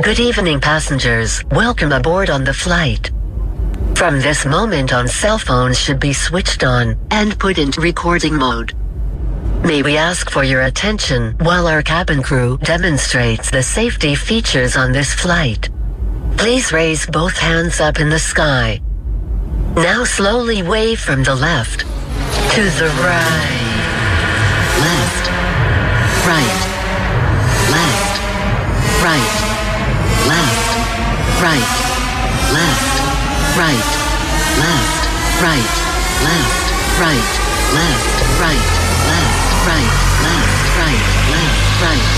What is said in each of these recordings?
Good evening, passengers. Welcome aboard on the flight. From this moment on, cell phones should be switched on and put into recording mode. May we ask for your attention while our cabin crew demonstrates the safety features on this flight. Please raise both hands up in the sky. Now slowly wave from the left to the right. Right. Left. Right. Left. Right. Left. Right. Left. Right. Left. Right. Left. Right.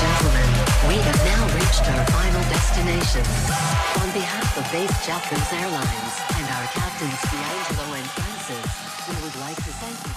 gentlemen, we have now reached our final destination. On behalf of Base Jackers Airlines and our captains D'Angello and Francis, we would like to thank you